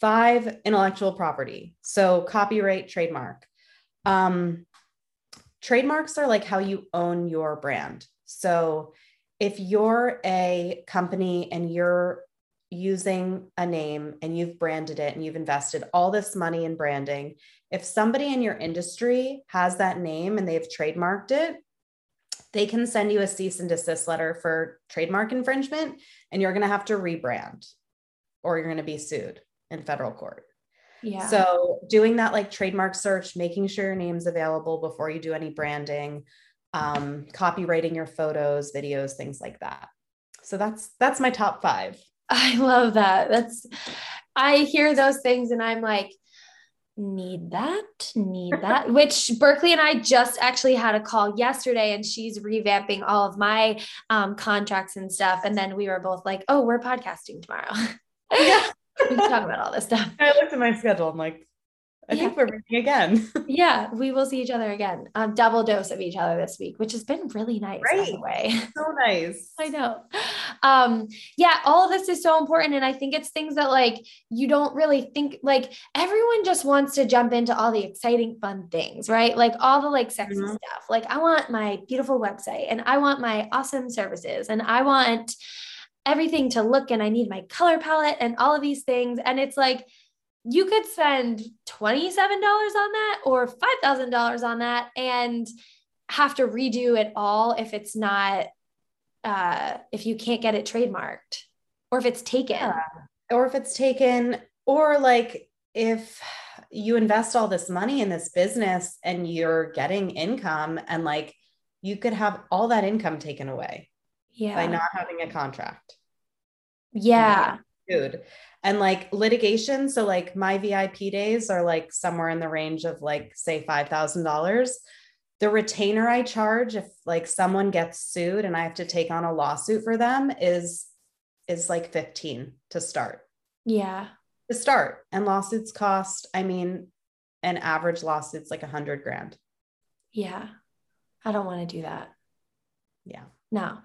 Speaker 2: Five, intellectual property. So copyright, trademark. Um, trademarks are like how you own your brand. So if you're a company and you're using a name and you've branded it and you've invested all this money in branding, if somebody in your industry has that name and they've trademarked it, they can send you a cease and desist letter for trademark infringement and you're going to have to rebrand or you're going to be sued in federal court.
Speaker 1: Yeah.
Speaker 2: So doing that like trademark search, making sure your name's available before you do any branding, um, copyrighting your photos, videos, things like that. So that's that's my top five.
Speaker 1: I love that. That's, I hear those things and I'm like, need that, need that. Which Berkley and I just actually had a call yesterday and she's revamping all of my um, contracts and stuff. And then we were both like, oh, we're podcasting tomorrow. Yeah. we can talk about all this stuff.
Speaker 2: I looked at my schedule. I'm like, I yeah. think we're meeting again.
Speaker 1: yeah, we will see each other again. Um, double dose of each other this week, which has been really nice. Right. Way.
Speaker 2: So nice.
Speaker 1: I know. Um, yeah, all of this is so important. And I think it's things that like you don't really think like everyone just wants to jump into all the exciting, fun things, right? Like all the like sexy mm-hmm. stuff. Like I want my beautiful website and I want my awesome services and I want everything to look and I need my color palette and all of these things. And it's like you could spend $27 on that or $5,000 on that and have to redo it all if it's not, uh, if you can't get it trademarked or if it's taken. Yeah.
Speaker 2: Or if it's taken, or like if you invest all this money in this business and you're getting income and like you could have all that income taken away
Speaker 1: yeah.
Speaker 2: by not having a contract.
Speaker 1: Yeah
Speaker 2: sued. And like litigation, so like my VIP days are like somewhere in the range of like say five thousand dollars. The retainer I charge if like someone gets sued and I have to take on a lawsuit for them is is like 15 to start.
Speaker 1: Yeah.
Speaker 2: To start. And lawsuits cost, I mean, an average lawsuit's like a hundred grand.
Speaker 1: Yeah. I don't want to do that.
Speaker 2: Yeah.
Speaker 1: No.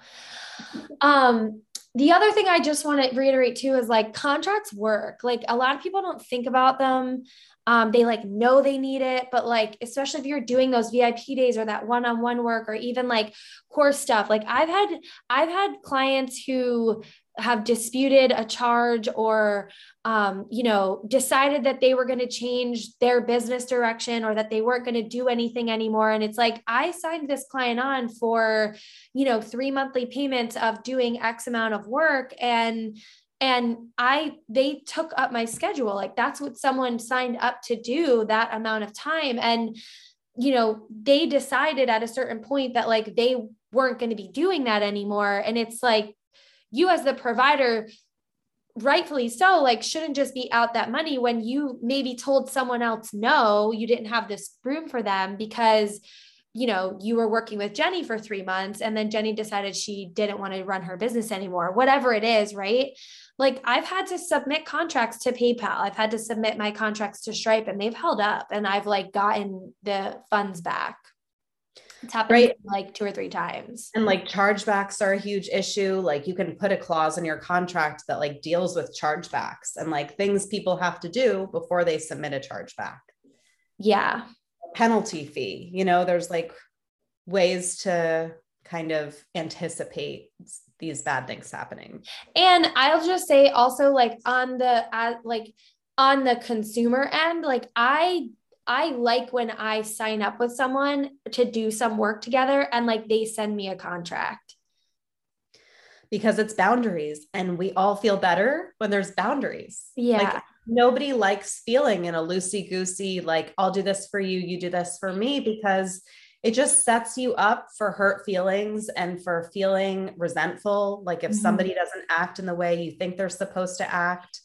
Speaker 1: Um, the other thing I just want to reiterate too is like contracts work. Like a lot of people don't think about them. Um, they like know they need it, but like, especially if you're doing those VIP days or that one-on-one work or even like course stuff, like I've had, I've had clients who have disputed a charge or um, you know decided that they were going to change their business direction or that they weren't going to do anything anymore. And it's like i signed this client on for you know three monthly payments of doing x amount of work. And and i they took up my schedule. Like that's what someone signed up to do that amount of time. And you know they decided at a certain point that like they weren't going to be doing that anymore. And it's like you as the provider rightfully so like shouldn't just be out that money when you maybe told someone else no you didn't have this room for them because you know you were working with Jenny for 3 months and then Jenny decided she didn't want to run her business anymore whatever it is right? Like I've had to submit contracts to PayPal. I've had to submit my contracts to Stripe and they've held up and I've like gotten the funds back it's happened right. like two or three times.
Speaker 2: And like chargebacks are a huge issue. Like you can put a clause in your contract that like deals with chargebacks and like things people have to do before they submit a chargeback.
Speaker 1: Yeah.
Speaker 2: Penalty fee. You know, there's like ways to kind of anticipate these bad things happening.
Speaker 1: And I'll just say also like on the uh, like on the consumer end, like I I like when I sign up with someone to do some work together and like they send me a contract.
Speaker 2: Because it's boundaries and we all feel better when there's boundaries.
Speaker 1: Yeah.
Speaker 2: Like nobody likes feeling in a loosey goosey, like, I'll do this for you, you do this for me, because it just sets you up for hurt feelings and for feeling resentful. Like if mm-hmm. somebody doesn't act in the way you think they're supposed to act,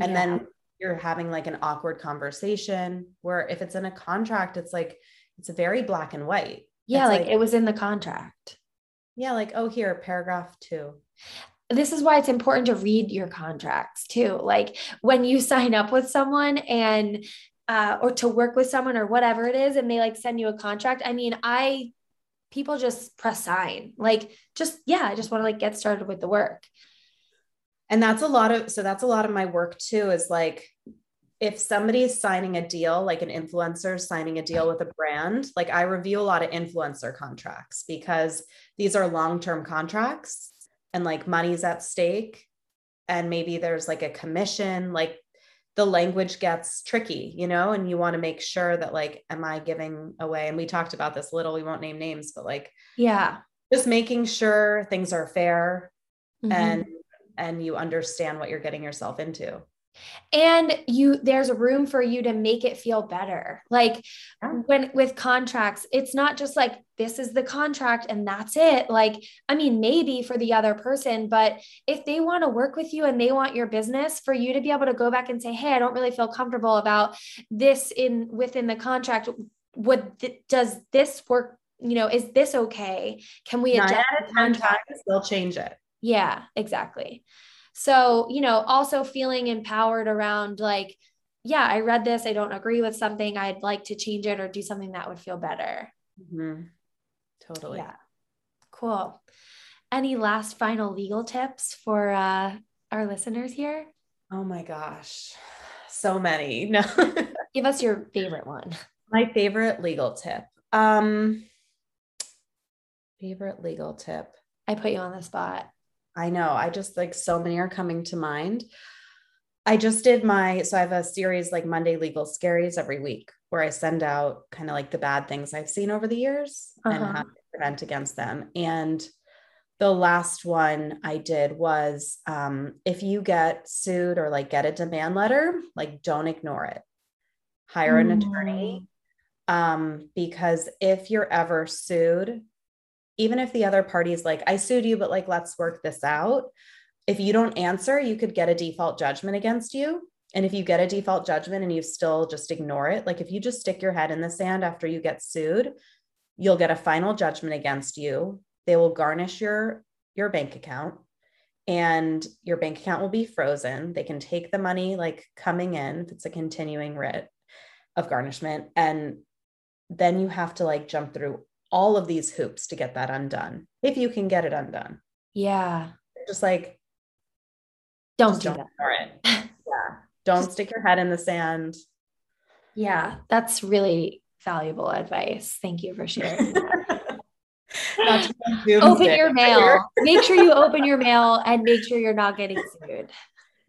Speaker 2: and yeah. then you're having like an awkward conversation where if it's in a contract it's like it's very black and white.
Speaker 1: Yeah like, like, it was in the contract.
Speaker 2: Yeah like oh here paragraph 2
Speaker 1: this is why it's important to read your contracts too. Like when you sign up with someone and uh, or to work with someone or whatever it is and they like send you a contract i mean i people just press sign. Like just yeah i just want to like get started with the work
Speaker 2: and that's a lot of so that's a lot of my work too is like if somebody's signing a deal like an influencer signing a deal with a brand like i review a lot of influencer contracts because these are long-term contracts and like money's at stake and maybe there's like a commission like the language gets tricky you know and you want to make sure that like am i giving away and we talked about this little we won't name names but like
Speaker 1: yeah
Speaker 2: just making sure things are fair mm-hmm. and and you understand what you're getting yourself into.
Speaker 1: And you there's room for you to make it feel better. Like when with contracts it's not just like this is the contract and that's it. Like i mean maybe for the other person but if they want to work with you and they want your business for you to be able to go back and say hey i don't really feel comfortable about this in within the contract. What th- does this work you know is this okay? Can we adjust
Speaker 2: the contract? they'll change it
Speaker 1: yeah, exactly. So, you know, also feeling empowered around like, yeah, I read this, I don't agree with something, I'd like to change it or do something that would feel better.
Speaker 2: Mm-hmm. Totally.
Speaker 1: Yeah. Cool. Any last final legal tips for uh, our listeners here?
Speaker 2: Oh my gosh. So many. No.
Speaker 1: Give us your favorite one.
Speaker 2: My favorite legal tip. Um favorite legal tip.
Speaker 1: I put you on the spot.
Speaker 2: I know. I just like so many are coming to mind. I just did my, so I have a series like Monday Legal Scaries every week where I send out kind of like the bad things I've seen over the years uh-huh. and how to prevent against them. And the last one I did was um, if you get sued or like get a demand letter, like don't ignore it. Hire an mm. attorney. Um, because if you're ever sued even if the other party's like, I sued you, but like, let's work this out. if you don't answer, you could get a default judgment against you. And if you get a default judgment and you still just ignore it, like if you just stick your head in the sand after you get sued, you'll get a final judgment against you. They will garnish your your bank account and your bank account will be frozen. They can take the money like coming in if it's a continuing writ of garnishment and then you have to like jump through all of these hoops to get that undone if you can get it undone.
Speaker 1: Yeah.
Speaker 2: Just like
Speaker 1: don't
Speaker 2: just
Speaker 1: do
Speaker 2: don't
Speaker 1: that.
Speaker 2: yeah. Don't stick your head in the sand.
Speaker 1: Yeah, that's really valuable advice. Thank you for sharing. open your mail. make sure you open your mail and make sure you're not getting sued.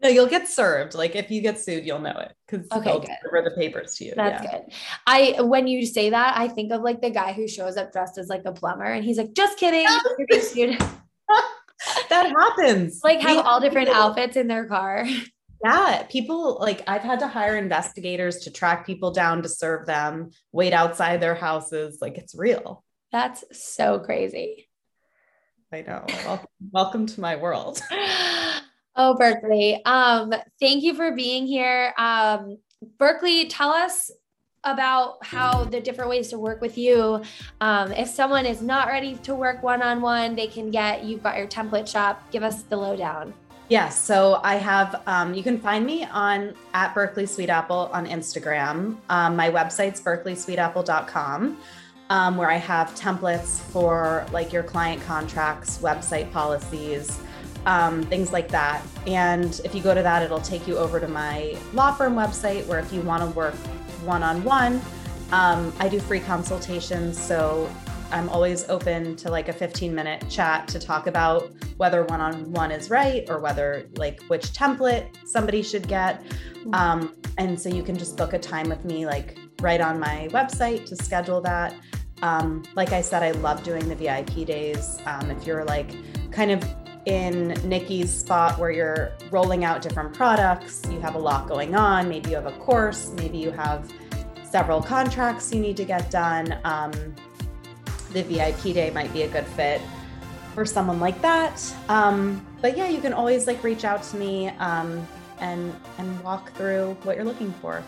Speaker 2: No, you'll get served. Like if you get sued, you'll know it because okay, they'll deliver the papers to you.
Speaker 1: That's yeah. good. I when you say that, I think of like the guy who shows up dressed as like a plumber, and he's like, "Just kidding, you're sued."
Speaker 2: that happens.
Speaker 1: Like have all different outfits in their car.
Speaker 2: Yeah, people like I've had to hire investigators to track people down to serve them, wait outside their houses. Like it's real.
Speaker 1: That's so crazy.
Speaker 2: I know. Welcome, welcome to my world.
Speaker 1: Oh, Berkley. Um, thank you for being here. Um, Berkley, tell us about how the different ways to work with you. Um, if someone is not ready to work one on one, they can get you've got your template shop. Give us the lowdown.
Speaker 2: Yes. So I have, um, you can find me on at Berkley Sweetapple on Instagram. Um, my website's berkleysweetapple.com, um, where I have templates for like your client contracts, website policies, um, things like that. And if you go to that, it'll take you over to my law firm website where if you want to work one on one, I do free consultations. So I'm always open to like a 15 minute chat to talk about whether one on one is right or whether like which template somebody should get. Mm-hmm. Um, and so you can just book a time with me like right on my website to schedule that. Um, like I said, I love doing the VIP days. Um, if you're like kind of in Nikki's spot where you're rolling out different products, you have a lot going on, maybe you have a course, maybe you have several contracts you need to get done. Um, the VIP day might be a good fit for someone like that. Um, but yeah, you can always like reach out to me um, and and walk through what you're looking for.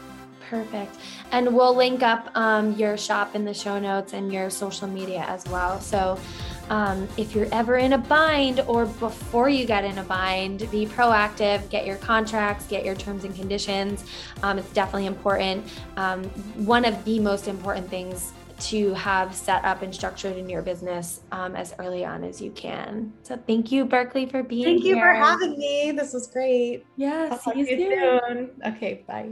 Speaker 1: Perfect. And we'll link up um, your shop in the show notes and your social media as well. So um, if you're ever in a bind or before you get in a bind, be proactive, get your contracts, get your terms and conditions. Um, it's definitely important. Um, one of the most important things to have set up and structured in your business um, as early on as you can. So thank you, Berkley, for being
Speaker 2: thank
Speaker 1: here.
Speaker 2: Thank you for having me. This was great.
Speaker 1: Yeah, I'll see you soon.
Speaker 2: soon. Okay, bye.